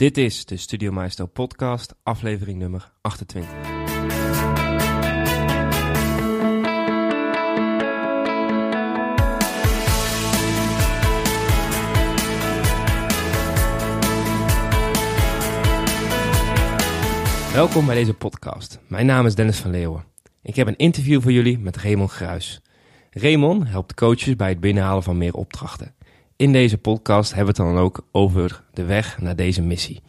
Dit is de Studio Maestro podcast, aflevering nummer 28. Welkom bij deze podcast. Mijn naam is Dennis van Leeuwen. Ik heb een interview voor jullie met Raymond Gruis. Raymond helpt coaches bij het binnenhalen van meer opdrachten. In deze podcast hebben we het dan ook over de weg naar deze missie.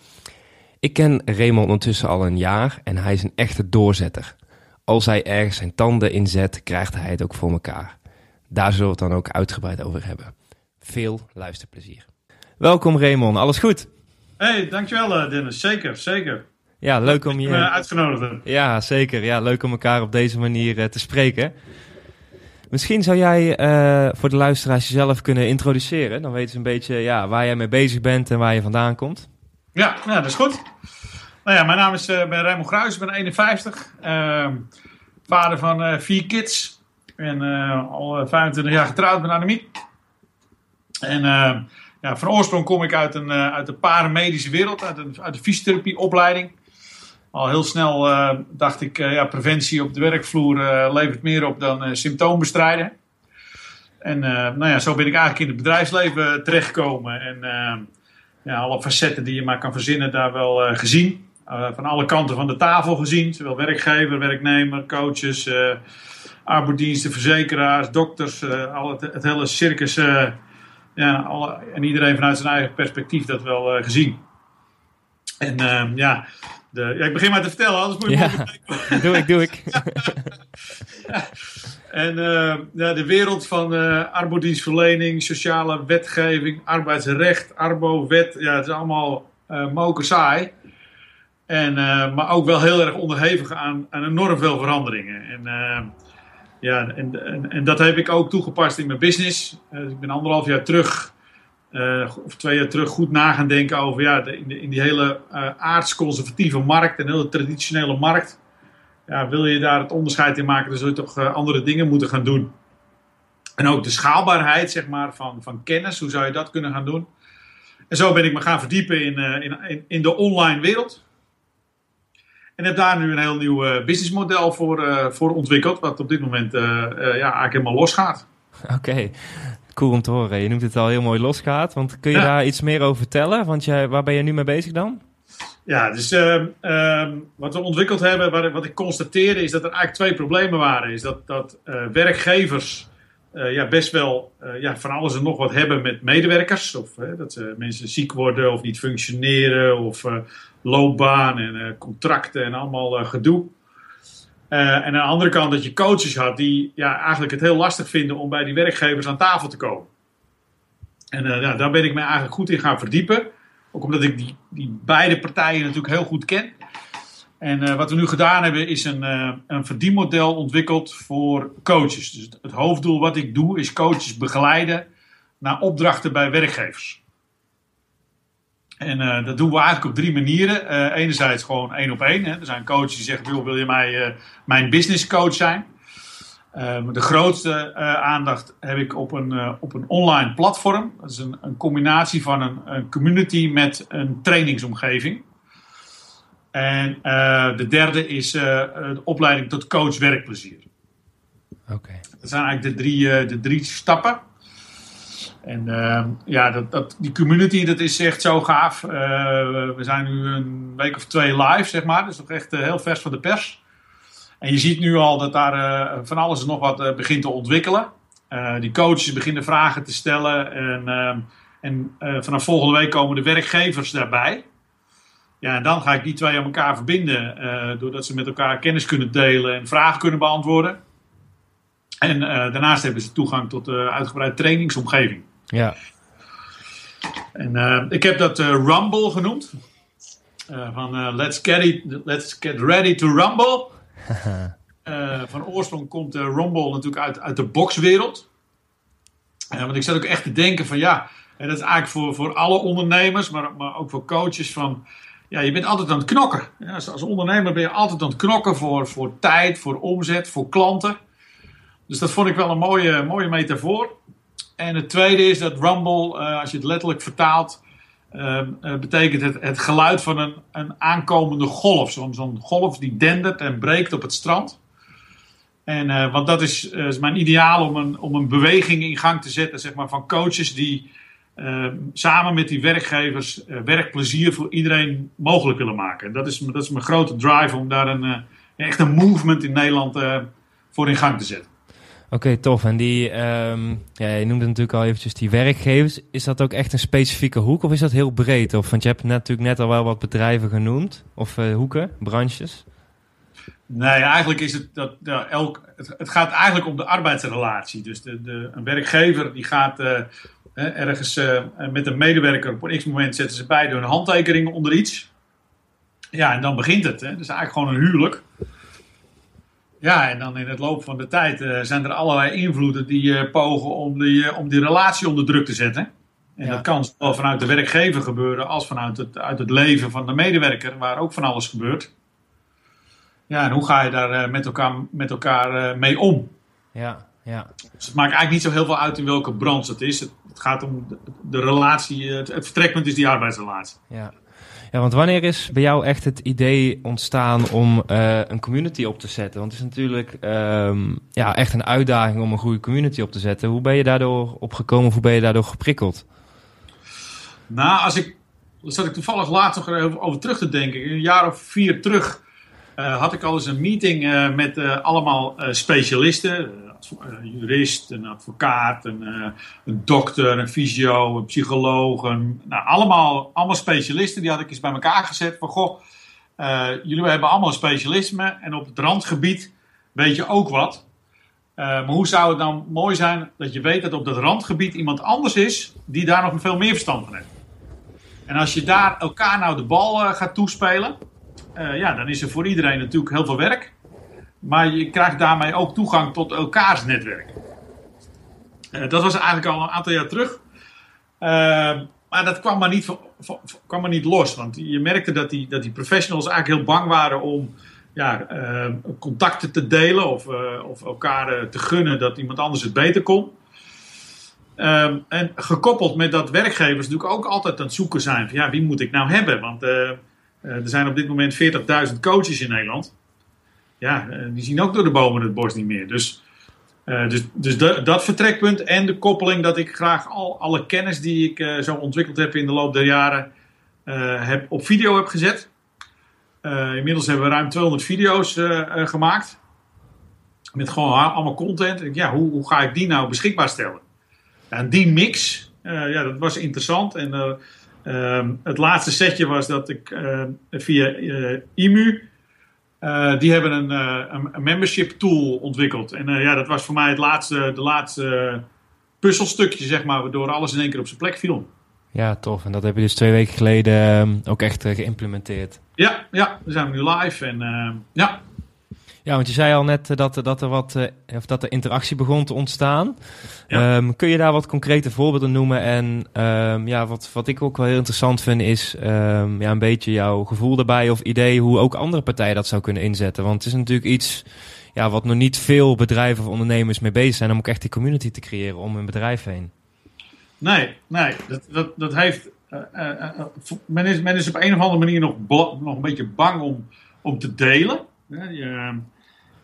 Ik ken Raymond ondertussen al een jaar en hij is een echte doorzetter. Als hij ergens zijn tanden inzet, krijgt hij het ook voor elkaar. Daar zullen we het dan ook uitgebreid over hebben. Veel luisterplezier. Welkom Raymond, alles goed? Hey, dankjewel eh, Dennis. Zeker, zeker. Ja, leuk om je... Uh, uitgenodigd. Ja, zeker. Ja, leuk om elkaar op deze manier uh, te spreken. Misschien zou jij uh, voor de luisteraars jezelf kunnen introduceren. Dan weten ze een beetje ja, waar jij mee bezig bent en waar je vandaan komt. Ja, ja dat is goed. Nou ja, mijn naam is uh, ben Raymond Gruijs, ik ben 51. Ehm, vader van uh, vier kids. En al 25 jaar getrouwd met Annemie. En ja, van oorsprong kom ik uit een, uit de paramedische wereld, uit, een, uit de fysiotherapieopleiding al heel snel uh, dacht ik, uh, ja, preventie op de werkvloer uh, levert meer op dan symptoombestrijden. En nou ja, zo ben ik eigenlijk in het bedrijfsleven terechtgekomen. En ja, alle facetten die je maar kan verzinnen, daar wel gezien. van alle kanten van de tafel gezien. Zowel werkgever, werknemer, coaches, arbeidsdiensten, verzekeraars, dokters. al het, het, hele circus. ja, alle, en iedereen vanuit zijn eigen perspectief dat wel gezien. En ja, de, ja, ik begin maar te vertellen, anders moet je ja, Doe ik, doe ik. en uh, ja, de wereld van uh, arbeidsdienstverlening, sociale wetgeving, arbeidsrecht, arbo-wet, ja, het is allemaal uh, saai. En, maar ook wel heel erg onderhevig aan, aan enorm veel veranderingen. En, ja, en, en, en, dat heb ik ook toegepast in mijn business. ik ben anderhalf jaar terug uh, of twee jaar terug goed na gaan denken over ja, in, in, die hele uh, aardsconservatieve markt, een hele traditionele markt. Ja, wil je daar het onderscheid in maken, dan zul je toch uh, andere dingen moeten gaan doen. En ook de schaalbaarheid zeg maar, van, van kennis, hoe zou je dat kunnen gaan doen? En zo ben ik me gaan verdiepen in, in, in, de online wereld. En heb daar nu een heel nieuw businessmodel voor, voor ontwikkeld, wat op dit moment ja, eigenlijk helemaal losgaat. Oké, Cool om te horen. Je noemt het al heel mooi losgaat. Want kun je daar iets meer over vertellen? Want jij, waar ben je nu mee bezig dan? Ja, dus uh, uh, wat we ontwikkeld hebben, wat, wat, ik constateerde, is dat er eigenlijk twee problemen waren. Is dat, dat uh, werkgevers eh, ja, best wel eh, ja, van alles en nog wat hebben met medewerkers. Of dat ze mensen ziek worden of niet functioneren. Of loopbaan en contracten en allemaal gedoe. Uh, en aan de andere kant dat je coaches had die ja, eigenlijk het heel lastig vinden om bij die werkgevers aan tafel te komen. En uh, ja, daar ben ik me eigenlijk goed in gaan verdiepen. Ook omdat ik die, die beide partijen natuurlijk heel goed ken. En uh, wat we nu gedaan hebben is een, een verdienmodel ontwikkeld voor coaches. Dus het hoofddoel wat ik doe is coaches begeleiden naar opdrachten bij werkgevers. En uh, dat doen we eigenlijk op drie manieren. Uh, enerzijds gewoon één op één. Hè. Er zijn coaches die zeggen: wil je mij, uh, mijn business coach zijn? Ehm, de grootste aandacht heb ik op een, op een online platform. Dat is een, een combinatie van een, een, community met een trainingsomgeving. En de derde is de opleiding tot coach werkplezier. Oké. Dat zijn eigenlijk de drie, de drie stappen. En uh, ja, dat, dat, die community, dat is echt zo gaaf. Uh, we zijn nu een week of twee live, zeg maar. Dus nog echt uh, heel vers van de pers. En je ziet nu al dat daar eh, van alles en nog wat begint te ontwikkelen. die coaches beginnen vragen te stellen. En, ehm, en vanaf volgende week komen de werkgevers daarbij. Ja, en dan ga ik die twee aan elkaar verbinden. doordat ze met elkaar kennis kunnen delen en vragen kunnen beantwoorden. En daarnaast hebben ze toegang tot de uitgebreide trainingsomgeving. Ja. En uh, ik heb dat uh, Rumble genoemd. Uh, van let's, get it, let's get ready to rumble. van oorsprong komt Rumble natuurlijk uit, uit de boxwereld. want ik zat ook echt te denken van ja, en dat is eigenlijk voor, voor alle ondernemers, maar, maar ook voor coaches van... Ja, je bent altijd aan het knokken. Ja, als, als ondernemer ben je altijd aan het knokken voor, voor tijd, voor omzet, voor klanten. Dus dat vond ik wel een mooie, mooie metafoor. En het tweede is dat Rumble, uh, als je het letterlijk vertaalt, betekent het, het geluid van een, een aankomende golf. Zo'n golf die dendert en breekt op het strand. En, want dat is, is, mijn ideaal om een, om een beweging in gang te zetten zeg maar, van coaches die samen met die werkgevers werkplezier voor iedereen mogelijk willen maken. Dat is, dat is mijn grote drive om daar een, echt een movement in Nederland voor in gang te zetten. Oké, tof. En die, um, ja, je noemde natuurlijk al eventjes die werkgevers. Is dat ook echt een specifieke hoek of is dat heel breed? Of, want je hebt natuurlijk net al wel wat bedrijven genoemd. Of uh, hoeken, branches. Nee, eigenlijk is het dat elk, het, gaat eigenlijk om de arbeidsrelatie. Dus de, de, een werkgever die gaat uh, ergens uh, met een medewerker op een x-moment zetten ze beide hun handtekeningen onder iets. Ja, en dan begint het. Hè. Dat is eigenlijk gewoon een huwelijk. Ja, en dan in het loop van de tijd uh, zijn er allerlei invloeden die uh, pogen om die, uh, om die relatie onder druk te zetten. En ja. dat kan zowel vanuit de werkgever gebeuren als vanuit het, uit het leven van de medewerker, waar ook van alles gebeurt. Ja, en hoe ga je daar met elkaar, met elkaar mee om? Ja, ja. Dus het maakt eigenlijk niet zo heel veel uit in welke branche het is. Het, het gaat om de, de relatie, het, het vertrekpunt is die arbeidsrelatie. Ja. Ja, want wanneer is bij jou echt het idee ontstaan om uh, een community op te zetten? Want het is natuurlijk um, ja, echt een uitdaging om een goede community op te zetten. Hoe ben je daardoor opgekomen of hoe ben je daardoor geprikkeld? Nou, als ik, zat ik toevallig laatst nog over, over terug te denken. Een jaar of vier terug had ik al eens een meeting uh, met allemaal specialisten een jurist, een advocaat, een, dokter, een fysio, een psycholoog. Nou, allemaal, allemaal specialisten. Die had ik eens bij elkaar gezet. Van goh, jullie hebben allemaal een specialisme. En op het randgebied weet je ook wat. Maar hoe zou het dan mooi zijn dat je weet dat op dat randgebied iemand anders is die daar nog veel meer verstand van heeft. En als je daar elkaar nou de bal gaat toespelen, ja, dan is er voor iedereen natuurlijk heel veel werk. Maar je krijgt daarmee ook toegang tot elkaars netwerk. Uh, dat was eigenlijk al een aantal jaar terug. Uh, maar dat kwam maar, niet, kwam maar niet los. Want je merkte dat die, dat die professionals eigenlijk heel bang waren om ja, contacten te delen of, of elkaar te gunnen dat iemand anders het beter kon. Ehm, en gekoppeld met dat werkgevers natuurlijk ook altijd aan het zoeken zijn van ja, wie moet ik nou hebben? Want er zijn op dit moment 40.000 coaches in Nederland ja, eh, die zien ook door de bomen het bos niet meer. Dus, uh, dus, dus dat vertrekpunt en de koppeling dat ik graag al alle kennis die ik zo ontwikkeld heb in de loop der jaren heb, op video heb gezet. inmiddels hebben we ruim 200 video's gemaakt. Met gewoon allemaal content. Ja, hoe, hoe, ga ik die nou beschikbaar stellen? En die mix, ja, dat was interessant. En ehm, het laatste setje was dat ik via IMU uh, die hebben een, uh, een, membership tool ontwikkeld. En uh, ja, dat was voor mij het laatste, de laatste puzzelstukje, zeg maar, waardoor alles in één keer op zijn plek viel. Ja, tof. En dat heb je dus twee weken geleden ook echt geïmplementeerd. Ja, ja, we zijn nu live en ja, ja, want je zei al net eh, dat, dat, er wat, uh, of dat er interactie begon te ontstaan. Ja. Um, kun je daar wat concrete voorbeelden noemen? En um, ja, wat, wat ik ook wel heel interessant vind, is um, ja, een beetje jouw gevoel daarbij of idee hoe ook andere partijen dat zou kunnen inzetten. Want het is natuurlijk iets ja, wat nog niet veel bedrijven of ondernemers mee bezig zijn om ook echt die community te creëren om hun bedrijf heen. Nee, nee, dat, dat, dat heeft. Uh, uh, men, is, men is op een of andere manier nog, nog een beetje bang om, om te delen. Ja,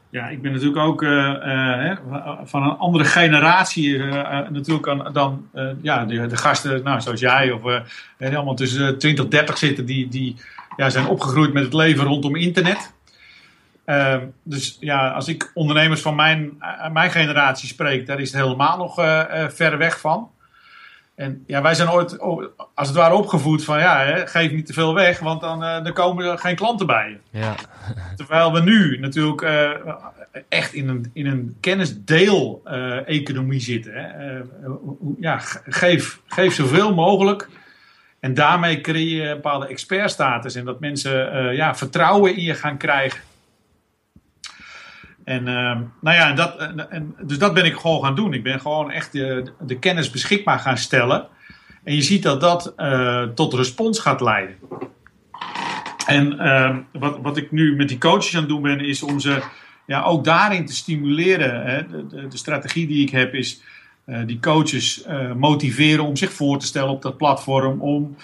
ja, ik ben natuurlijk ook uh, uh, van een andere generatie uh, natuurlijk dan ja, de, de, gasten nou, zoals jij of die allemaal tussen 20 en 30 zitten die, die ja, zijn opgegroeid met het leven rondom internet. Ehm, dus ja, als ik ondernemers van mijn, mijn generatie spreek, daar is het helemaal nog ver weg van. En ja, wij zijn ooit, als het ware, opgevoed van ja, hè, geef niet te veel weg, want dan, uh, dan komen er geen klanten bij je. Ja. Terwijl we nu natuurlijk uh, echt in een, in een kennisdeel-economie uh, zitten. Hè. ja, geef, geef zoveel mogelijk. En daarmee creëer je een bepaalde expertstatus en dat mensen ja, vertrouwen in je gaan krijgen. En uh, nou ja, dat, dus dat ben ik gewoon gaan doen. Ik ben gewoon echt de, de kennis beschikbaar gaan stellen. En je ziet dat dat uh, tot respons gaat leiden. En uh, wat, wat ik nu met die coaches aan het doen ben, is om ze ja, ook daarin te stimuleren. Hè. De, de, de, strategie die ik heb is uh, die coaches motiveren om zich voor te stellen op dat platform. Om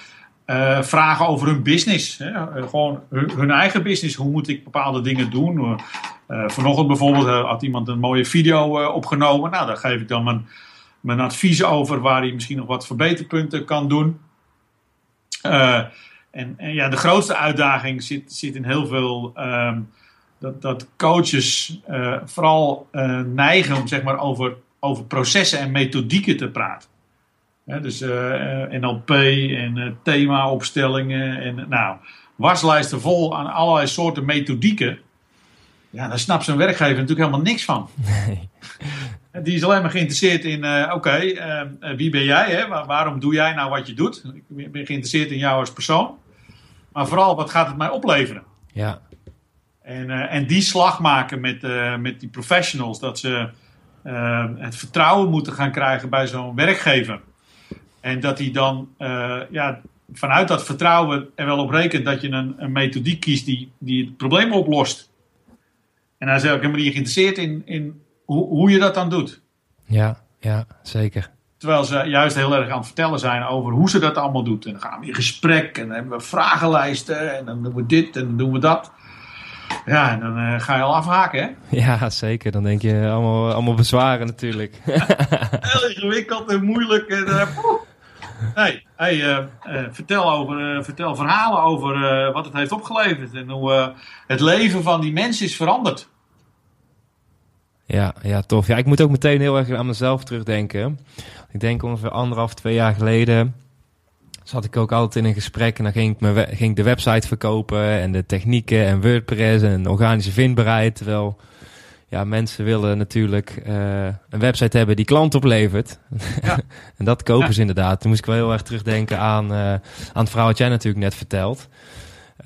vragen over hun business. Hè? gewoon hun, eigen business. Hoe moet ik bepaalde dingen doen? Vanochtend bijvoorbeeld had iemand een mooie video opgenomen. Nou, daar geef ik dan mijn, mijn advies over waar hij misschien nog wat verbeterpunten kan doen. En, en, ja, de grootste uitdaging zit, zit in heel veel um, dat, dat coaches vooral neigen om zeg maar over, over processen en methodieken te praten. dus uh, NLP en themaopstellingen en nou, waslijsten vol aan allerlei soorten methodieken. Ja, daar snapt zo'n werkgever natuurlijk helemaal niks van. Nee. Die is alleen maar geïnteresseerd in, oké, okay, wie ben jij? Hè? waarom doe jij nou wat je doet? Ik ben geïnteresseerd in jou als persoon. Maar vooral, wat gaat het mij opleveren? Ja. En, uh, en die slag maken met, met die professionals. Dat ze uh, het vertrouwen moeten gaan krijgen bij zo'n werkgever. En dat hij dan ja, vanuit dat vertrouwen er wel op rekent dat je een, een methodiek kiest die, die het probleem oplost. En hij is ook helemaal niet geïnteresseerd in, in hoe, hoe je dat dan doet. Ja, ja, zeker. Terwijl ze juist heel erg aan het vertellen zijn over hoe ze dat allemaal doet. En dan gaan we in gesprek en dan hebben we vragenlijsten en dan doen we dit en dan doen we dat. Ja, en dan uh, ga je al afhaken, hè? Ja, zeker. Dan denk je allemaal, allemaal bezwaren natuurlijk. heel ingewikkeld en moeilijk. En, uh, hey, hey uh, vertel, over, vertel verhalen over wat het heeft opgeleverd en hoe het leven van die mensen is veranderd. Ja, ja, tof. Ja, ik moet ook meteen heel erg aan mezelf terugdenken. Ik denk ongeveer anderhalf, twee jaar geleden zat ik ook altijd in een gesprek en dan ging ik, me, ging ik de website verkopen en de technieken en WordPress en organische vindbaarheid. Terwijl ja, mensen willen natuurlijk uh, een website hebben die klant oplevert. Ja. en dat kopen ze inderdaad. Toen moest ik wel heel erg terugdenken aan, uh, aan het verhaal wat jij natuurlijk net vertelt.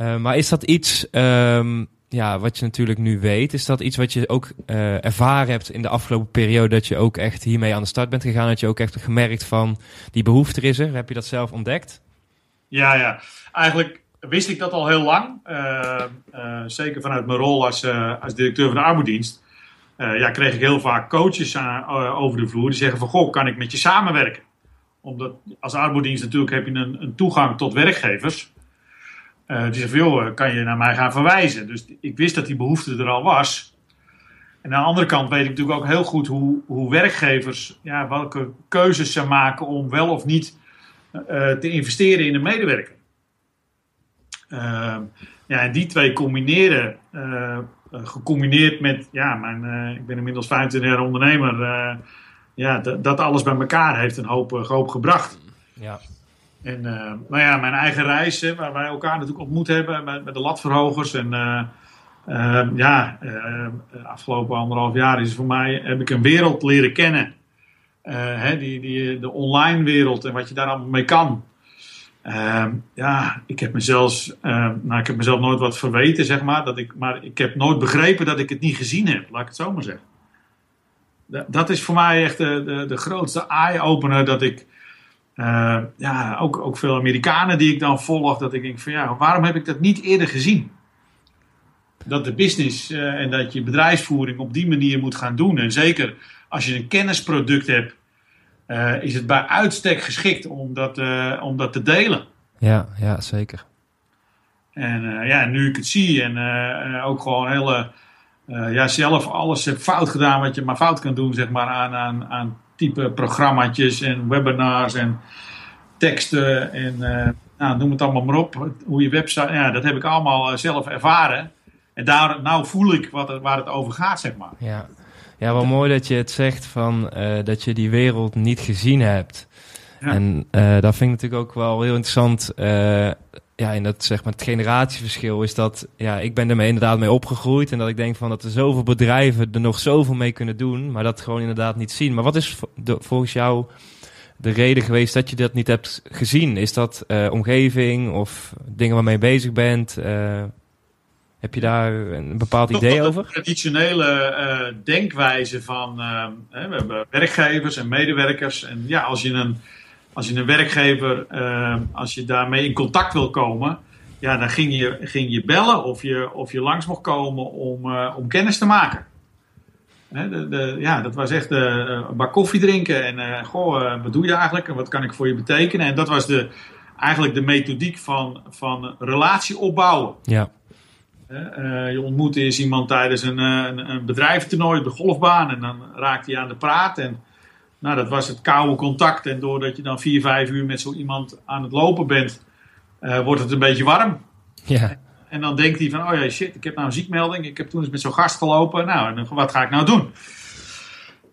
Uh, maar is dat iets um, ja, wat je natuurlijk nu weet, is dat iets wat je ook uh, ervaren hebt in de afgelopen periode, dat je ook echt hiermee aan de start bent gegaan, dat je ook echt gemerkt van die behoefte is er. Heb je dat zelf ontdekt? Ja, ja. Eigenlijk wist ik dat al heel lang. Uh, uh, zeker vanuit mijn rol als, als directeur van de armoedienst. ja, kreeg ik heel vaak coaches aan, over de vloer die zeggen van, goh, kan ik met je samenwerken? Omdat als armoedienst natuurlijk heb je een, een toegang tot werkgevers. Uh, die zei van, joh, kan je naar mij gaan verwijzen? Dus ik wist dat die behoefte er al was. En aan de andere kant weet ik natuurlijk ook heel goed hoe, hoe werkgevers, ja, welke keuzes ze maken om wel of niet uh, te investeren in een medewerker. Uh, ja, en die twee combineren, gecombineerd met, ja, mijn, ik ben inmiddels 25 jaar ondernemer, ja, dat alles bij elkaar heeft een hoop, hoop gebracht. Ja. En uh, nou ja, mijn eigen reis, waar wij elkaar natuurlijk ontmoet hebben met, de latverhogers. En uh, uh, ja, afgelopen anderhalf jaar is voor mij, heb ik een wereld leren kennen. Hè, die, die, de online wereld en wat je daar allemaal mee kan. Ehm, ja, ik heb mezelf, nou, ik heb mezelf nooit wat verweten, zeg maar. Dat ik, maar ik heb nooit begrepen dat ik het niet gezien heb, laat ik het zo maar zeggen. Dat is voor mij echt de, de, de grootste eye-opener dat ik uh, ja, ook, ook veel Amerikanen die ik dan volg, dat ik denk van ja, waarom heb ik dat niet eerder gezien? Dat de business uh, en dat je bedrijfsvoering op die manier moet gaan doen. En zeker als je een kennisproduct hebt, uh, is het bij uitstek geschikt om dat, om dat te delen. Ja, ja zeker. En ja, nu ik het zie en ook gewoon hele, ja, zelf alles heb fout gedaan wat je maar fout kan doen, zeg maar, aan, aan, aan type programma's en webinars en teksten en uh, nou, noem het allemaal maar op. Hoe je website, ja, dat heb ik allemaal eh, zelf ervaren. En daar, nou voel ik wat het, waar het over gaat, zeg maar. Ja, ja wel mooi dat je het zegt van uh, dat je die wereld niet gezien hebt. Ja. En uh, dat vind ik natuurlijk ook wel heel interessant ja, in dat zeg maar het generatieverschil is dat ja, ik ben ermee inderdaad mee opgegroeid en dat ik denk van dat er zoveel bedrijven er nog zoveel mee kunnen doen, maar dat gewoon inderdaad niet zien. Maar wat is de, volgens jou de reden geweest dat je dat niet hebt gezien? Is dat uh, omgeving of dingen waarmee je bezig bent? Heb je daar een bepaald Toch idee over? De traditionele uh, denkwijze van we hebben werkgevers en medewerkers en ja, als je een als je een werkgever, uh, als je daarmee in contact wil komen, ja, dan ging je, ging je bellen of je, of je langs mocht komen om, uh, om kennis te maken. de, de, ja, dat was echt uh, een bak koffie drinken en goh, wat doe je eigenlijk en wat kan ik voor je betekenen? En dat was de, eigenlijk de methodiek van, van relatie opbouwen. Ja. Uh, je ontmoet eens iemand tijdens een, een, een bedrijventoernooi op de golfbaan en dan raakt hij aan de praat. En nou, dat was het koude contact. En doordat je dan vier, vijf uur met zo iemand aan het lopen bent, uh, wordt het een beetje warm. Ja. En dan denkt hij van, oh ja, shit, ik heb nou een ziekmelding. Ik heb toen eens met zo'n gast gelopen. Nou, en wat ga ik nou doen?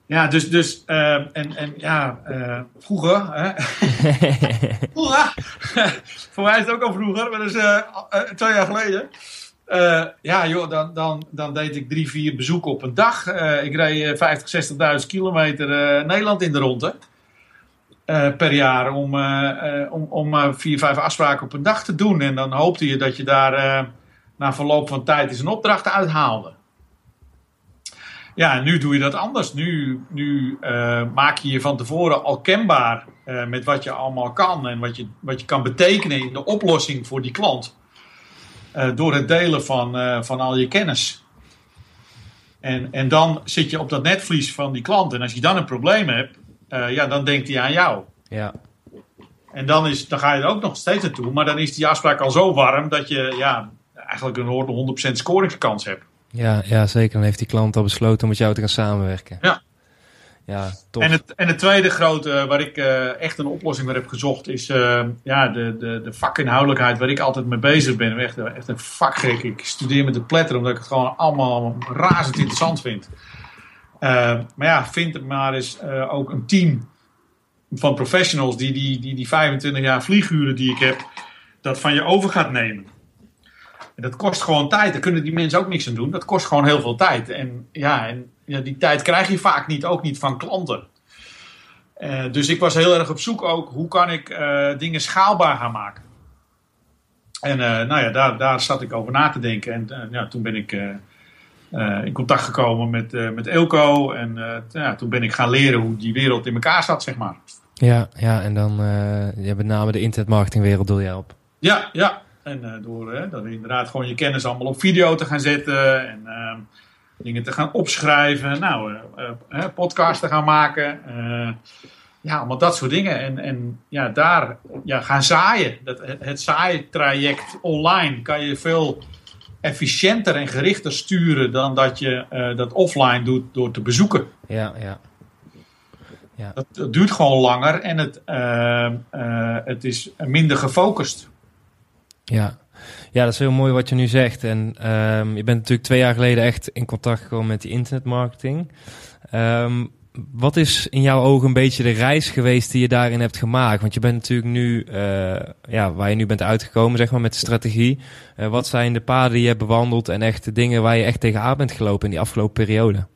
Ja, dus, dus uh, en, en ja, uh, vroeger, hè? vroeger, voor mij is het ook al vroeger, maar dat is twee jaar geleden. Ja, joh, dan, dan, dan deed ik drie, vier bezoeken op een dag. ik reed 50, 60.000 kilometer Nederland in de ronde. per jaar om, om, vier, vijf afspraken op een dag te doen. En dan hoopte je dat je daar na verloop van tijd eens een opdracht uithaalde. Ja, nu doe je dat anders. Nu, nu maak je je van tevoren al kenbaar met wat je allemaal kan en wat je, wat je kan betekenen in de oplossing voor die klant. Uh, door het delen van, van al je kennis. En, en dan zit je op dat netvlies van die klant. En als je dan een probleem hebt, ja, dan denkt hij aan jou. Ja. En dan, is, dan ga je er ook nog steeds naartoe. Maar dan is die afspraak al zo warm dat je ja, eigenlijk een 100% scoringskans hebt. Ja, ja, zeker. Dan heeft die klant al besloten om met jou te gaan samenwerken. Ja. Ja. En het, en het tweede grote waar ik uh, echt een oplossing voor heb gezocht is uh, ja, de, de, de vakinhoudelijkheid waar ik altijd mee bezig ben. Echt, echt een vakgek. Ik studeer met de pletter omdat ik het gewoon allemaal razend interessant vind. Maar ja, vind het maar eens ook een team van professionals die die, die die 25 jaar vlieguren die ik heb, dat van je over gaat nemen. En dat kost gewoon tijd. Daar kunnen die mensen ook niks aan doen. Dat kost gewoon heel veel tijd. En ja, en, ja die tijd krijg je vaak niet, ook niet van klanten. Uh, dus ik was heel erg op zoek ook, hoe kan ik uh, dingen schaalbaar gaan maken? En uh, nou ja, daar, daar zat ik over na te denken. En ja, toen ben ik in contact gekomen met, met Elko. En ja, toen ben ik gaan leren hoe die wereld in elkaar zat, zeg maar. Ja, ja en dan ja, met name de internetmarketingwereld doe jij op. Ja, ja. En uh, door dan inderdaad gewoon je kennis allemaal op video te gaan zetten. En uh, dingen te gaan opschrijven. Nou, uh, podcasts te gaan maken. ja, allemaal dat soort dingen. En, en ja, daar ja, gaan zaaien. Dat, het, het zaaitraject online kan je veel efficiënter en gerichter sturen dan dat je dat offline doet door te bezoeken. Ja, ja. Ja. Dat, dat, duurt gewoon langer en het, het is minder gefocust. Ja. ja, dat is heel mooi wat je nu zegt. En um, je bent natuurlijk twee jaar geleden echt in contact gekomen met die internetmarketing. Um, wat is in jouw ogen een beetje de reis geweest die je daarin hebt gemaakt? Want je bent natuurlijk nu, uh, ja, waar je nu bent uitgekomen, zeg maar, met de strategie. Uh, wat zijn de paden die je hebt bewandeld en echt de dingen waar je echt tegenaan bent gelopen in die afgelopen periode?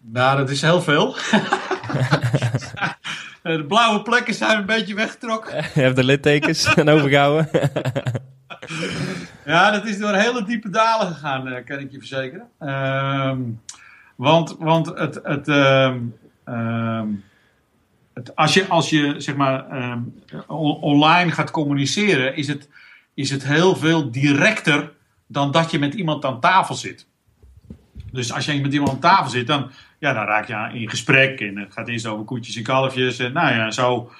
Nou, dat is heel veel. de blauwe plekken zijn een beetje weggetrokken. Je hebt de littekens aan overgehouden. ja, dat is door hele diepe dalen gegaan, eh, kan ik je verzekeren. Um, want, want het, het, um, um, het, als, je, als je zeg maar online gaat communiceren, is het, is het heel veel directer dan dat je met iemand aan tafel zit. Dus als je met iemand aan tafel zit, dan, ja, dan raak je in gesprek. En het gaat eerst over koetjes en kalfjes. En nou ja, zo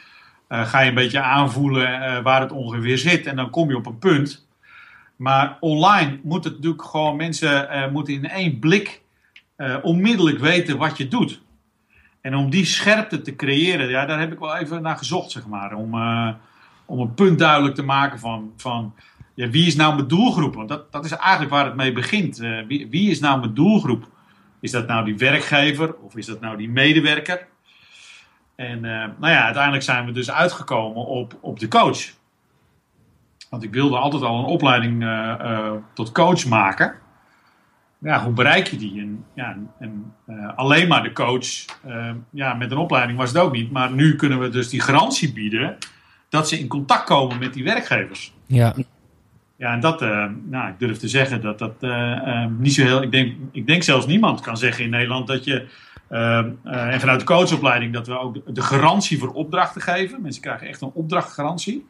uh, ga je een beetje aanvoelen uh, waar het ongeveer zit. En dan kom je op een punt. Maar online moet het natuurlijk gewoon, mensen uh, moeten in één blik onmiddellijk weten wat je doet. En om die scherpte te creëren, ja, daar heb ik wel even naar gezocht, zeg maar. Om, om een punt duidelijk te maken van, van ja, wie is nou mijn doelgroep? Want dat, dat is eigenlijk waar het mee begint. wie, wie is nou mijn doelgroep? Is dat nou die werkgever of is dat nou die medewerker? En uh, nou ja, uiteindelijk zijn we dus uitgekomen op, op de coach. Want ik wilde altijd al een opleiding uh, tot coach maken. Ja, hoe bereik je die? En, ja, en alleen maar de coach, ja, met een opleiding was het ook niet. Maar nu kunnen we dus die garantie bieden dat ze in contact komen met die werkgevers. Ja. Ja, en dat, uh, nou, ik durf te zeggen dat dat uh, uh, niet zo heel. Ik denk, ik denk zelfs niemand kan zeggen in Nederland dat je. en vanuit de coachopleiding dat we ook de garantie voor opdrachten geven. Mensen krijgen echt een opdrachtgarantie.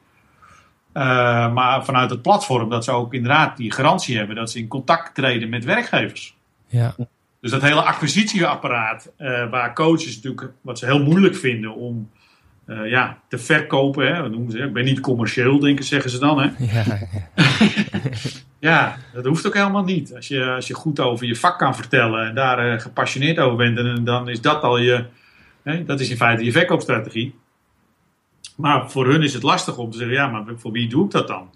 maar vanuit het platform dat ze ook inderdaad die garantie hebben dat ze in contact treden met werkgevers. Ja. Dus dat hele acquisitieapparaat, waar coaches natuurlijk, wat ze heel moeilijk vinden om eh, ja, te verkopen. Hè? Wat noemen ze? Ik ben niet commercieel, denken, zeggen ze dan. Hè? Ja, Ja, dat hoeft ook helemaal niet. Als je, als je goed over je vak kan vertellen en daar eh, gepassioneerd over bent, en, dan is dat al je, hè, dat is in feite je verkoopstrategie. Maar voor hun is het lastig om te zeggen, ja, maar voor wie doe ik dat dan?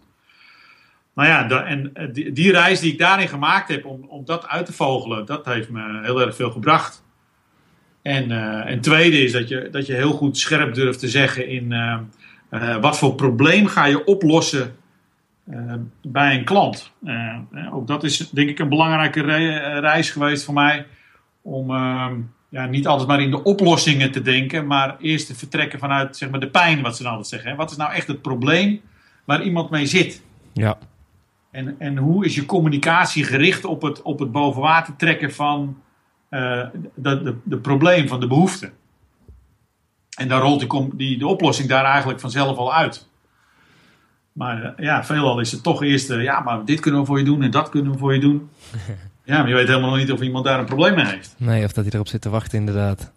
Nou ja, da- en eh, die, die reis die ik daarin gemaakt heb om, om dat uit te vogelen, dat heeft me heel erg veel gebracht. En, eh en tweede is dat je, dat je heel goed scherp durft te zeggen in eh, eh, wat voor probleem ga je oplossen bij een klant. Ook dat is denk ik een belangrijke re- reis geweest voor mij. Om eh, ja, niet altijd maar in de oplossingen te denken, maar eerst te vertrekken vanuit zeg maar, de pijn, wat ze dan altijd zeggen. Hè. Wat is nou echt het probleem waar iemand mee zit? ja, En, en hoe is je communicatie gericht op het, op het boven water trekken van eh de, de, de probleem, van de behoefte? En dan rolt die, die, de oplossing daar eigenlijk vanzelf al uit. Maar eh, ja, veelal is het toch eerst, eh, ja, maar dit kunnen we voor je doen en dat kunnen we voor je doen. Ja, maar je weet helemaal nog niet of iemand daar een probleem mee heeft. nee, of dat hij erop zit te wachten inderdaad.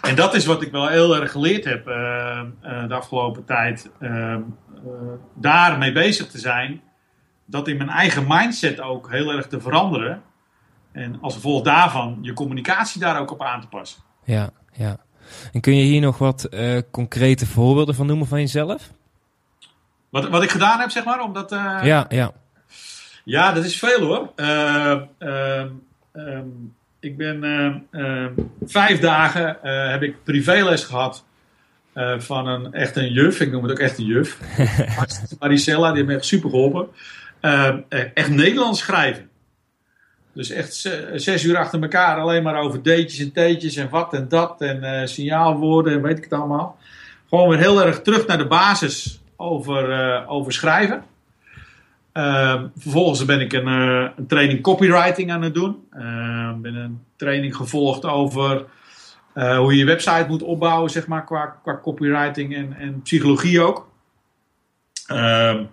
En dat is wat ik wel heel erg geleerd heb de afgelopen tijd. daarmee bezig te zijn. Dat in mijn eigen mindset ook heel erg te veranderen. En als gevolg daarvan je communicatie daar ook op aan te passen. Ja, ja. En kun je hier nog wat eh, concrete voorbeelden van noemen van jezelf? Wat, wat ik gedaan heb, zeg maar, omdat. eh, ja, ja. Ja, dat is veel hoor. Eh, ehm, ehm, ik ben ehm, vijf dagen heb ik privéles gehad eh, van een echt een juf. Ik noem het ook echt een juf. Maricella, die heeft me echt super geholpen. Echt Nederlands schrijven. Dus echt ze- zes uur achter elkaar alleen maar over deetjes en teetjes en wat en dat en eh, signaalwoorden en weet ik het allemaal. Gewoon weer heel erg terug naar de basis over, eh, over schrijven. Ehm, vervolgens ben ik een, eh, een training copywriting aan het doen. Ehm ben een training gevolgd over hoe je je website moet opbouwen, zeg maar, qua, qua copywriting en, en psychologie ook. Ehm,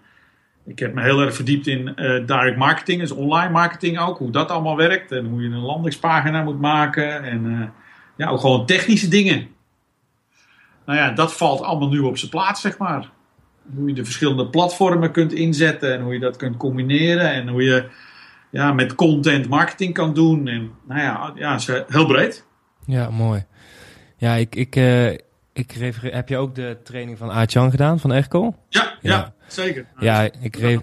ik heb me heel erg verdiept in eh, direct marketing, dus online marketing ook, hoe dat allemaal werkt en hoe je een landingspagina moet maken en eh, ja, ook gewoon technische dingen. Nou ja, dat valt allemaal nu op zijn plaats, zeg maar hoe je de verschillende platformen kunt inzetten en hoe je dat kunt combineren en hoe je ja, met content marketing kan doen. En nou ja, ja is eh, heel breed. Ja, mooi. Ja, ik, ik, ik refereer, heb je ook de training van Aart-Jan gedaan, van Erkel? Ja, ja, Ja. Zeker. Ja, ik, re-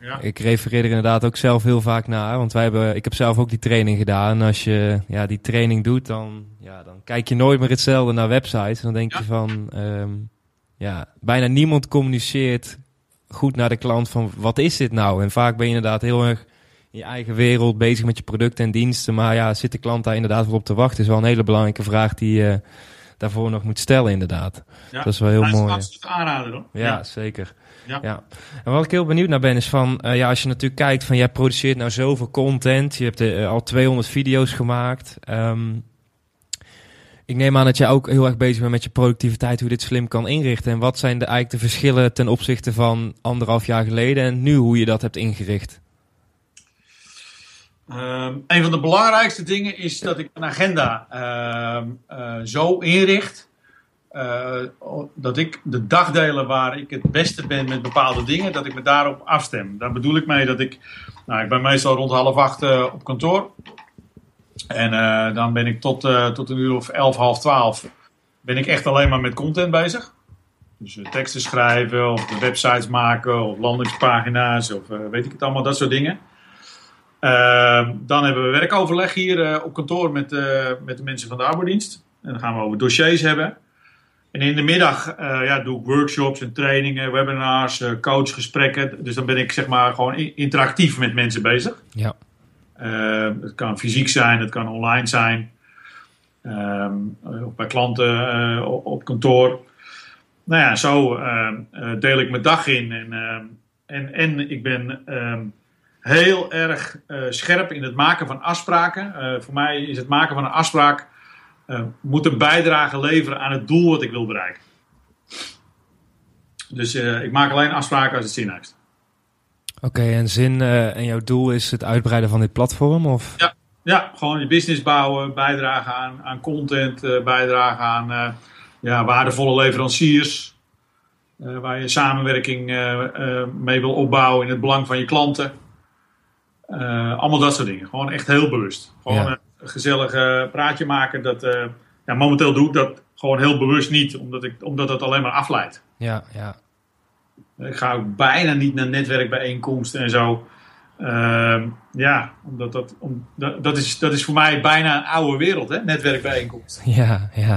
ja. ik refereer er inderdaad ook zelf heel vaak naar. Want wij hebben, ik heb zelf ook die training gedaan. En als je ja, die training doet, dan, ja, dan kijk je nooit meer hetzelfde naar websites. En dan denk Ja. je van, ehm, ja, bijna niemand communiceert goed naar de klant van wat is dit nou? En vaak ben je inderdaad heel erg in je eigen wereld bezig met je producten en diensten. Maar ja, zit de klant daar inderdaad wel op te wachten? is wel een hele belangrijke vraag die je daarvoor nog moet stellen inderdaad. Ja. Dat is wel heel Dat is een mooi. absoluut aanrader hoor. Ja, zeker. Ja. Ja. En wat ik heel benieuwd naar ben is van, eh, ja, als je natuurlijk kijkt van, jij produceert nou zoveel content, je hebt eh, al 200 video's gemaakt. Ehm, ik neem aan dat jij ook heel erg bezig bent met je productiviteit, hoe je dit slim kan inrichten. En wat zijn de, eigenlijk de verschillen ten opzichte van anderhalf jaar geleden en nu hoe je dat hebt ingericht? Ehm, een van de belangrijkste dingen is dat ik een agenda ehm, eh, zo inricht. Eh, dat ik de dagdelen waar ik het beste ben met bepaalde dingen, dat ik me daarop afstem. Daar bedoel ik mee dat ik, nou, ik ben meestal rond half acht eh, op kantoor. En eh, dan ben ik tot, tot een uur of elf, half twaalf, ben ik echt alleen maar met content bezig. Dus teksten schrijven, of de websites maken, of landingspagina's, of weet ik het allemaal, dat soort dingen. Ehm, dan hebben we werkoverleg hier op kantoor met, met de mensen van de arbeidsdienst. En dan gaan we over dossiers hebben. En in de middag eh, ja, doe ik workshops en trainingen, webinars, eh, coachgesprekken. Dus dan ben ik zeg maar gewoon interactief met mensen bezig. Ja. Eh, het kan fysiek zijn, het kan online zijn. Ehm, eh, bij klanten op, kantoor. Nou ja, zo ehm, eh, deel ik mijn dag in. En, ehm, en, en ik ben ehm, heel erg scherp in het maken van afspraken. Voor mij is het maken van een afspraak eh, moet een bijdrage leveren aan het doel wat ik wil bereiken. Dus eh, ik maak alleen afspraken als het zin heeft. Oké, en zin eh, en jouw doel is het uitbreiden van dit platform? Of? Ja, gewoon je business bouwen, bijdragen aan, aan content, bijdragen aan, ja, waardevolle leveranciers. waar je samenwerking mee wil opbouwen in het belang van je klanten. allemaal dat soort dingen. Gewoon echt heel bewust. Gewoon gezellig praatje maken. Dat, ja, momenteel doe ik dat gewoon heel bewust niet, omdat, ik, omdat dat alleen maar afleidt. Ja, ja. Ik ga ook bijna niet naar netwerkbijeenkomsten en zo. Uh, ja, omdat dat, om, dat, dat, is, dat is voor mij bijna een oude wereld, hè? netwerkbijeenkomsten. Ja, ja.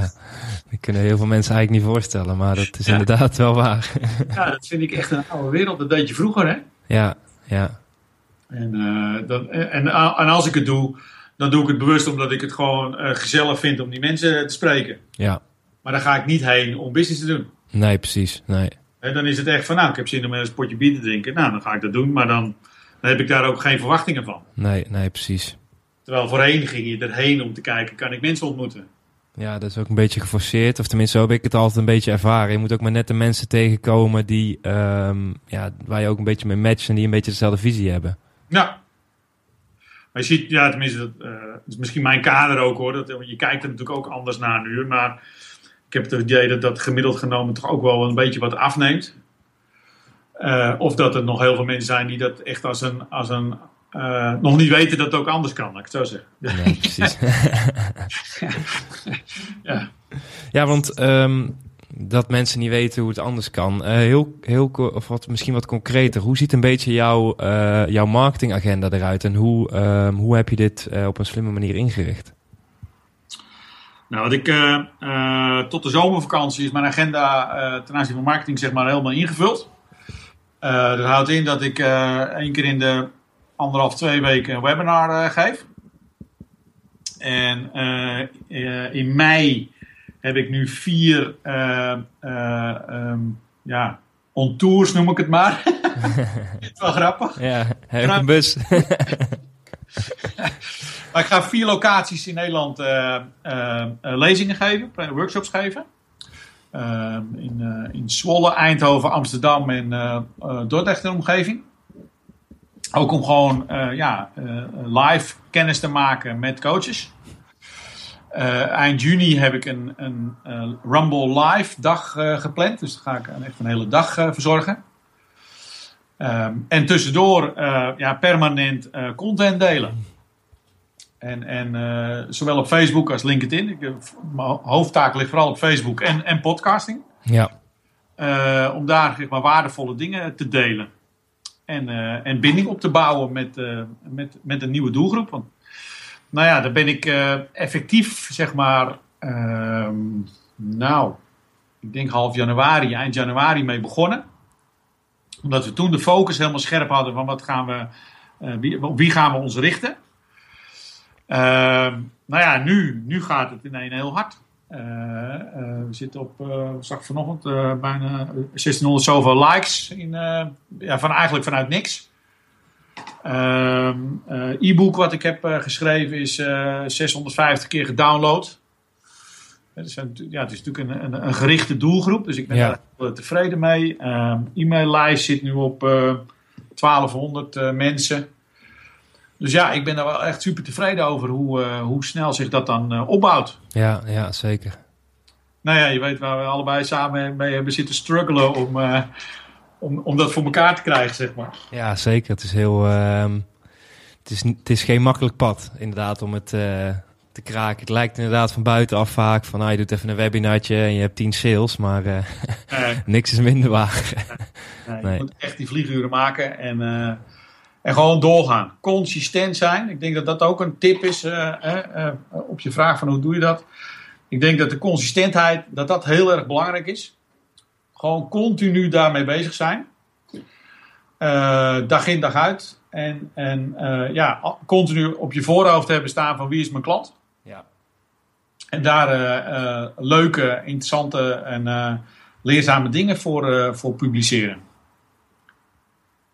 Dat kunnen heel veel mensen eigenlijk niet voorstellen, maar dat is inderdaad wel waar. ja, dat vind ik echt een oude wereld. Dat deed je vroeger, hè? Ja, ja. En, uh, dan, en, en, als ik het doe, dan doe ik het bewust omdat ik het gewoon uh, gezellig vind om die mensen te spreken. Ja. Maar dan ga ik niet heen om business te doen. Nee, precies. Nee. En dan is het echt van, nou, ik heb zin om een potje bier te drinken. Nou, dan ga ik dat doen. Maar dan, dan heb ik daar ook geen verwachtingen van. Nee, nee, precies. Terwijl voorheen ging je erheen om te kijken, kan ik mensen ontmoeten? Ja, dat is ook een beetje geforceerd. Of tenminste, zo heb ik het altijd een beetje ervaren. Je moet ook maar net de mensen tegenkomen die, um, ja, waar je ook een beetje mee matcht en die een beetje dezelfde visie hebben. Ja. Maar je ziet, ja, tenminste, dat, uh, is misschien mijn kader ook hoor. Dat, je kijkt er natuurlijk ook anders naar nu. Maar ik heb het idee dat dat gemiddeld genomen toch ook wel een beetje wat afneemt. Uh, of dat er nog heel veel mensen zijn die dat echt als een. Als een uh, nog niet weten dat het ook anders kan, laat ik het zo zeggen. Nee, precies. ja. ja, want um, dat mensen niet weten hoe het anders kan. Uh, heel, heel, of wat, misschien wat concreter. Hoe ziet een beetje jouw, uh, jouw marketingagenda eruit en hoe, um, hoe heb je dit uh, op een slimme manier ingericht? Nou, wat ik tot de zomervakantie is mijn agenda ten aanzien van marketing zeg maar helemaal ingevuld. dat houdt in dat ik één keer in de anderhalf, twee weken een webinar geef. En in mei heb ik nu vier uh, uh, um, ja, on tours noem ik het maar. is wel grappig. Ja, heb een bus. maar ik ga vier locaties in Nederland uh, lezingen geven, workshops geven. Ehm, in, in Zwolle, Eindhoven, Amsterdam en Dordrecht en omgeving. Ook om gewoon ja, live kennis te maken met coaches. Uh, eind juni heb ik een, een uh, Rumble Live dag uh, gepland. Dus daar ga ik echt een hele dag verzorgen. Um, en tussendoor ja, permanent content delen. En, en zowel op Facebook als LinkedIn. Ik, mijn hoofdtaak ligt vooral op Facebook en, en podcasting. Ja. om daar zeg maar, waardevolle dingen te delen. En, en binding op te bouwen met, met, met een nieuwe doelgroep. Want nou ja, daar ben ik uh, effectief, zeg maar, uh, nou, ik denk half januari, eind januari mee begonnen. Omdat we toen de focus helemaal scherp hadden van wat gaan we, uh, wie, op wie gaan we ons richten. Ehm, nou ja, nu, nu gaat het in een heel hard. Uh, we zitten op, zag vanochtend, bijna 1600 zoveel likes. In, ja, van, eigenlijk vanuit niks. Uh, e-book wat ik heb uh, geschreven is 650 eh, keer gedownload. Het is, ja, het is natuurlijk een, een, een gerichte doelgroep, dus ik ben ja. daar tevreden mee. Ehm, e-maillijst zit nu op 1200 mensen. Dus ja, ik ben daar wel echt super tevreden over hoe, hoe snel zich dat dan opbouwt. Ja, ja, zeker. Nou ja, je weet waar we allebei samen mee hebben zitten struggelen om om, om dat voor elkaar te krijgen, zeg maar. Ja, zeker. Het is heel. Uh, het, is, het is geen makkelijk pad, inderdaad, om het uh, te kraken. Het lijkt inderdaad van buitenaf vaak van, nou, je doet even een webinartje en je hebt tien sales, maar uh, nee. niks is minder waar. nee, nee. Je moet echt die vlieguren maken en, uh, en gewoon doorgaan. Consistent zijn. Ik denk dat dat ook een tip is op je vraag van hoe doe je dat. Ik denk dat de consistentheid, dat dat heel erg belangrijk is. Gewoon continu daarmee bezig zijn. Uh, dag in, dag uit. En, en uh, ja, continu op je voorhoofd hebben staan van wie is mijn klant. Ja. En daar uh, leuke, interessante en leerzame dingen voor, voor publiceren.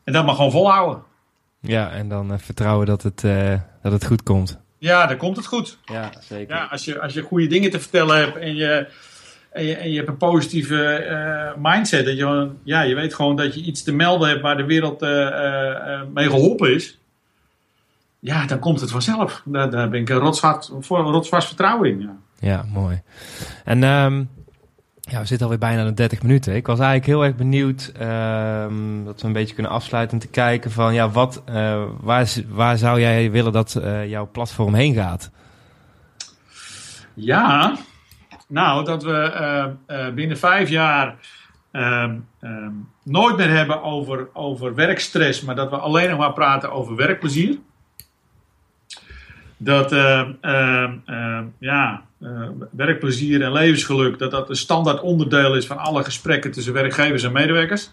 En dat maar gewoon volhouden. Ja, en dan vertrouwen dat het, dat het goed komt. Ja, dan komt het goed. Ja, zeker. Ja, als, je, als je goede dingen te vertellen hebt en je en je, en je hebt een positieve uh, mindset. Dat je, ja, je weet gewoon dat je iets te melden hebt waar de wereld uh, uh, mee geholpen is. Ja, dan komt het vanzelf. Daar, daar ben ik rotsvast, voor, rotsvast vertrouwen in. Ja, ja mooi. En um, Ja, we zitten alweer bijna de 30 minuten. Ik was eigenlijk heel erg benieuwd ehm, dat we een beetje kunnen afsluiten en te kijken van ja, wat, uh, waar, waar zou jij willen dat uh, jouw platform heen gaat? Ja, nou, dat we uh, binnen vijf jaar ehm, ehm, nooit meer hebben over, over werkstress, maar dat we alleen nog maar praten over werkplezier. Dat ja, uh, werkplezier en levensgeluk, dat dat een standaard onderdeel is van alle gesprekken tussen werkgevers en medewerkers.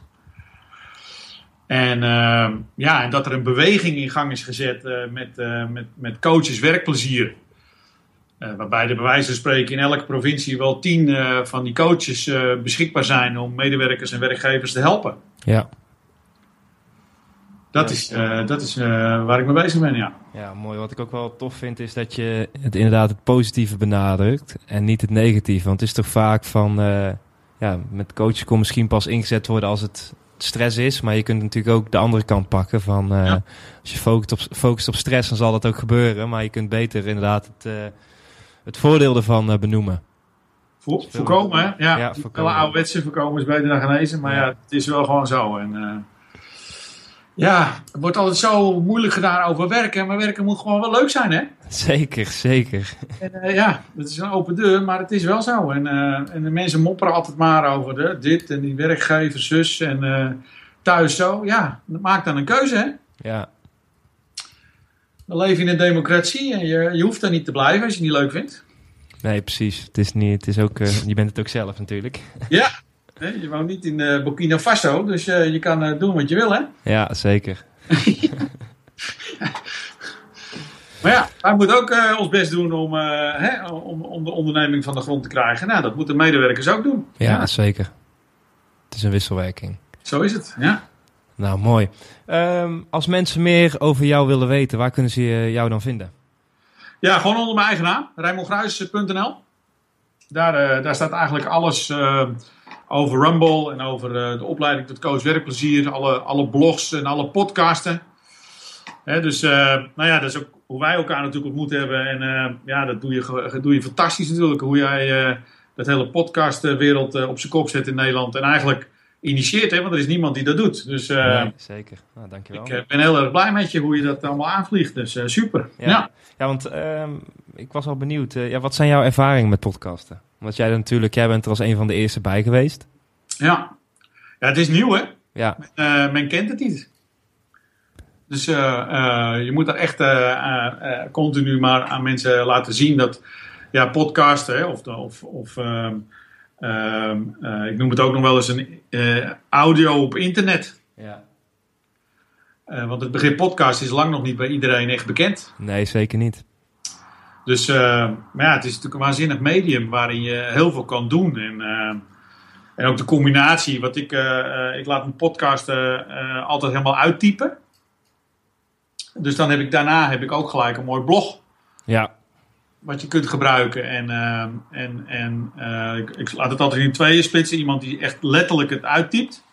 En ja, dat er een beweging in gang is gezet met, met, met coaches werkplezier. Waarbij de bewijzen van spreken in elke provincie wel tien van die coaches beschikbaar zijn om medewerkers en werkgevers te helpen. Ja. Dat is, uh, dat is uh, waar ik mee bezig ben, ja. Ja, mooi. Wat ik ook wel tof vind is dat je het inderdaad het positieve benadrukt en niet het negatieve. Want het is toch vaak van, uh, ja, met coaches kon misschien pas ingezet worden als het stress is. Maar je kunt natuurlijk ook de andere kant pakken van, ja. als je focust op, focust op stress, dan zal dat ook gebeuren. Maar je kunt beter inderdaad het, het voordeel ervan benoemen. Voor, voorkomen, hè? Ja, ja voorkomen. Alle ouderwetse voorkomen is beter dan genezen. Maar ja, ja het is wel gewoon zo. En, ja, het wordt altijd zo moeilijk gedaan over werken. Maar werken moet gewoon wel leuk zijn, hè? Zeker, zeker. En, uh, ja, het is een open deur, maar het is wel zo. En, uh, en de mensen mopperen altijd maar over de, dit en die werkgever, zus en thuis zo. Ja, maak dan een keuze, hè? Ja. We leven in een democratie en je, je hoeft daar niet te blijven als je het niet leuk vindt. Nee, precies. Het is, niet, het is ook, je bent het ook zelf natuurlijk. Ja, je woont niet in uh, Burkina Faso, dus uh, je kan doen wat je wil, hè? Ja, zeker. maar ja, wij moeten ook ons best doen om, hè, om, om, de onderneming van de grond te krijgen. Nou, dat moeten medewerkers ook doen. Ja, ja, zeker. Het is een wisselwerking. Zo is het, ja. Nou, mooi. Um, als mensen meer over jou willen weten, waar kunnen ze jou dan vinden? Ja, gewoon onder mijn eigen naam, rijmongruis.nl. Daar, daar staat eigenlijk alles over Rumble en over de opleiding tot coach werkplezier, alle, alle blogs en alle podcasten. Hè, dus nou ja, dat is ook hoe wij elkaar natuurlijk ontmoet hebben. En ja, dat doe je, doe je fantastisch natuurlijk. Hoe jij dat hele podcastwereld op zijn kop zet in Nederland. En eigenlijk initieert, hè, want er is niemand die dat doet. Dus, nee, zeker, nou, dankjewel. Ik ben heel erg blij met je hoe je dat allemaal aanvliegt. Dus super. Ja, ja. ja want ehm, ik was al benieuwd. ja, wat zijn jouw ervaringen met podcasten? Want jij natuurlijk, jij bent er als een van de eerste bij geweest. Ja, ja het is nieuw hè. Ja. Uh, men kent het niet. Dus uh, uh, je moet daar echt continu maar aan mensen laten zien dat ja, podcasten of, of, of ehm, ehm, ik noem het ook nog wel eens een audio op internet. Ja. want het begrip podcast is lang nog niet bij iedereen echt bekend. Nee, zeker niet. Dus uh, maar ja, het is natuurlijk een waanzinnig medium waarin je heel veel kan doen. En, uh, en ook de combinatie, wat ik, uh, ik laat mijn podcast altijd helemaal uittypen. Dus dan heb ik daarna heb ik ook gelijk een mooi blog. Ja. Wat je kunt gebruiken. En, en, en ik, ik, laat het altijd in tweeën splitsen. Iemand die echt letterlijk het uittypt.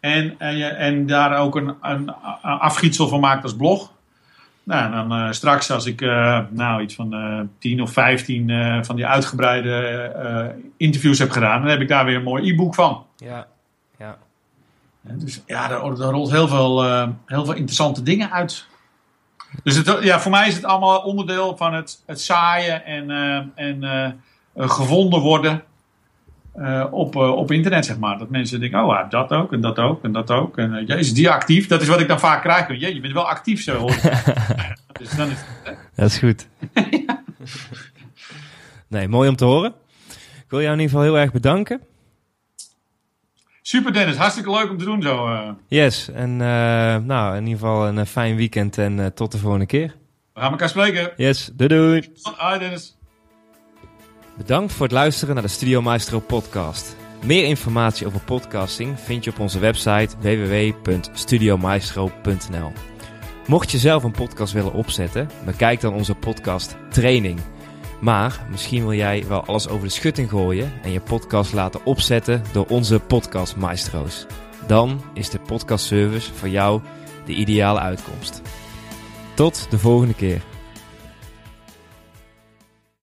En, en, en daar ook een, een afgietsel van maakt als blog. Nou, dan uh, straks als ik uh, nou, iets van uh, 10 of 15 van die uitgebreide interviews heb gedaan, dan heb ik daar weer een mooi e-book van. Ja, ja. dus ja, daar, daar rolt heel veel, heel veel interessante dingen uit. Dus het, ja, voor mij is het allemaal onderdeel van het, het zaaien en, en gevonden worden uh, op, uh, op internet, zeg maar. Dat mensen denken, oh, dat ook en dat ook en dat ook. En uh, is die actief? Dat is wat ik dan vaak krijg. Je, je bent wel actief zo. Hoor. dus dan is het, Dat is goed. nee, mooi om te horen. Ik wil jou in ieder geval heel erg bedanken. Super Dennis, hartstikke leuk om te doen zo. Yes, en nou, in ieder geval een fijn weekend en tot de volgende keer. We gaan elkaar spreken. Yes, doei doei. Hoi Dennis. Bedankt voor het luisteren naar de Studio Maestro podcast. Meer informatie over podcasting vind je op onze website www.studiomaestro.nl. Mocht je zelf een podcast willen opzetten, bekijk dan onze podcast training. Maar misschien wil jij wel alles over de schutting gooien en je podcast laten opzetten door onze podcast maestro's. Dan is de podcast service voor jou de ideale uitkomst. Tot de volgende keer.